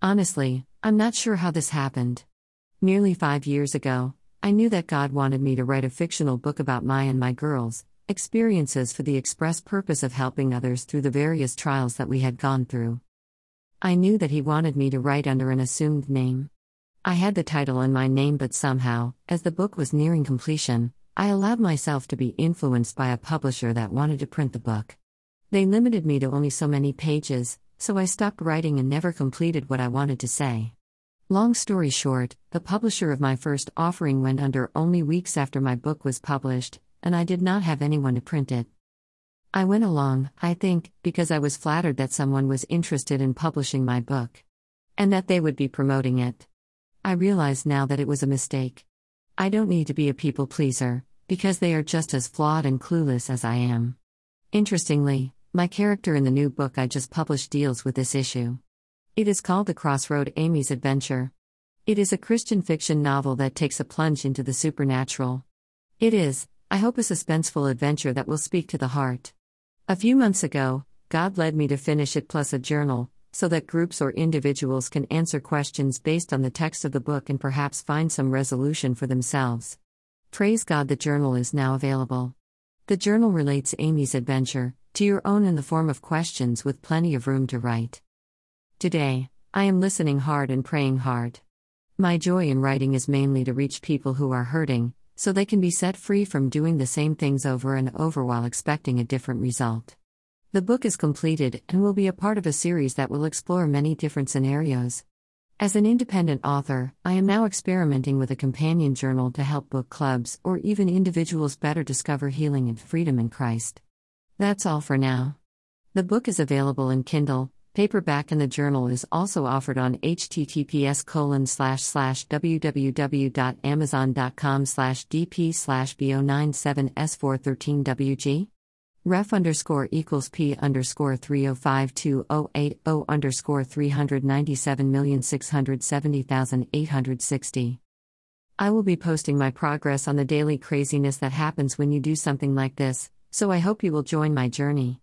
Honestly, I'm not sure how this happened. Nearly five years ago, I knew that God wanted me to write a fictional book about my and my girls' experiences for the express purpose of helping others through the various trials that we had gone through. I knew that He wanted me to write under an assumed name. I had the title in my name, but somehow, as the book was nearing completion, I allowed myself to be influenced by a publisher that wanted to print the book. They limited me to only so many pages, so I stopped writing and never completed what I wanted to say. Long story short, the publisher of my first offering went under only weeks after my book was published, and I did not have anyone to print it. I went along, I think, because I was flattered that someone was interested in publishing my book. And that they would be promoting it. I realize now that it was a mistake. I don't need to be a people pleaser, because they are just as flawed and clueless as I am. Interestingly, my character in the new book I just published deals with this issue. It is called The Crossroad Amy's Adventure. It is a Christian fiction novel that takes a plunge into the supernatural. It is, I hope, a suspenseful adventure that will speak to the heart. A few months ago, God led me to finish it plus a journal, so that groups or individuals can answer questions based on the text of the book and perhaps find some resolution for themselves. Praise God, the journal is now available. The journal relates Amy's adventure to your own in the form of questions with plenty of room to write. Today, I am listening hard and praying hard. My joy in writing is mainly to reach people who are hurting, so they can be set free from doing the same things over and over while expecting a different result. The book is completed and will be a part of a series that will explore many different scenarios. As an independent author, I am now experimenting with a companion journal to help book clubs or even individuals better discover healing and freedom in Christ. That's all for now. The book is available in Kindle, paperback and the journal is also offered on https colon slash slash www.amazon.com slash dp slash bo97s413wg ref underscore equals p underscore 3052080 underscore 397670860 I will be posting my progress on the daily craziness that happens when you do something like this, so I hope you will join my journey.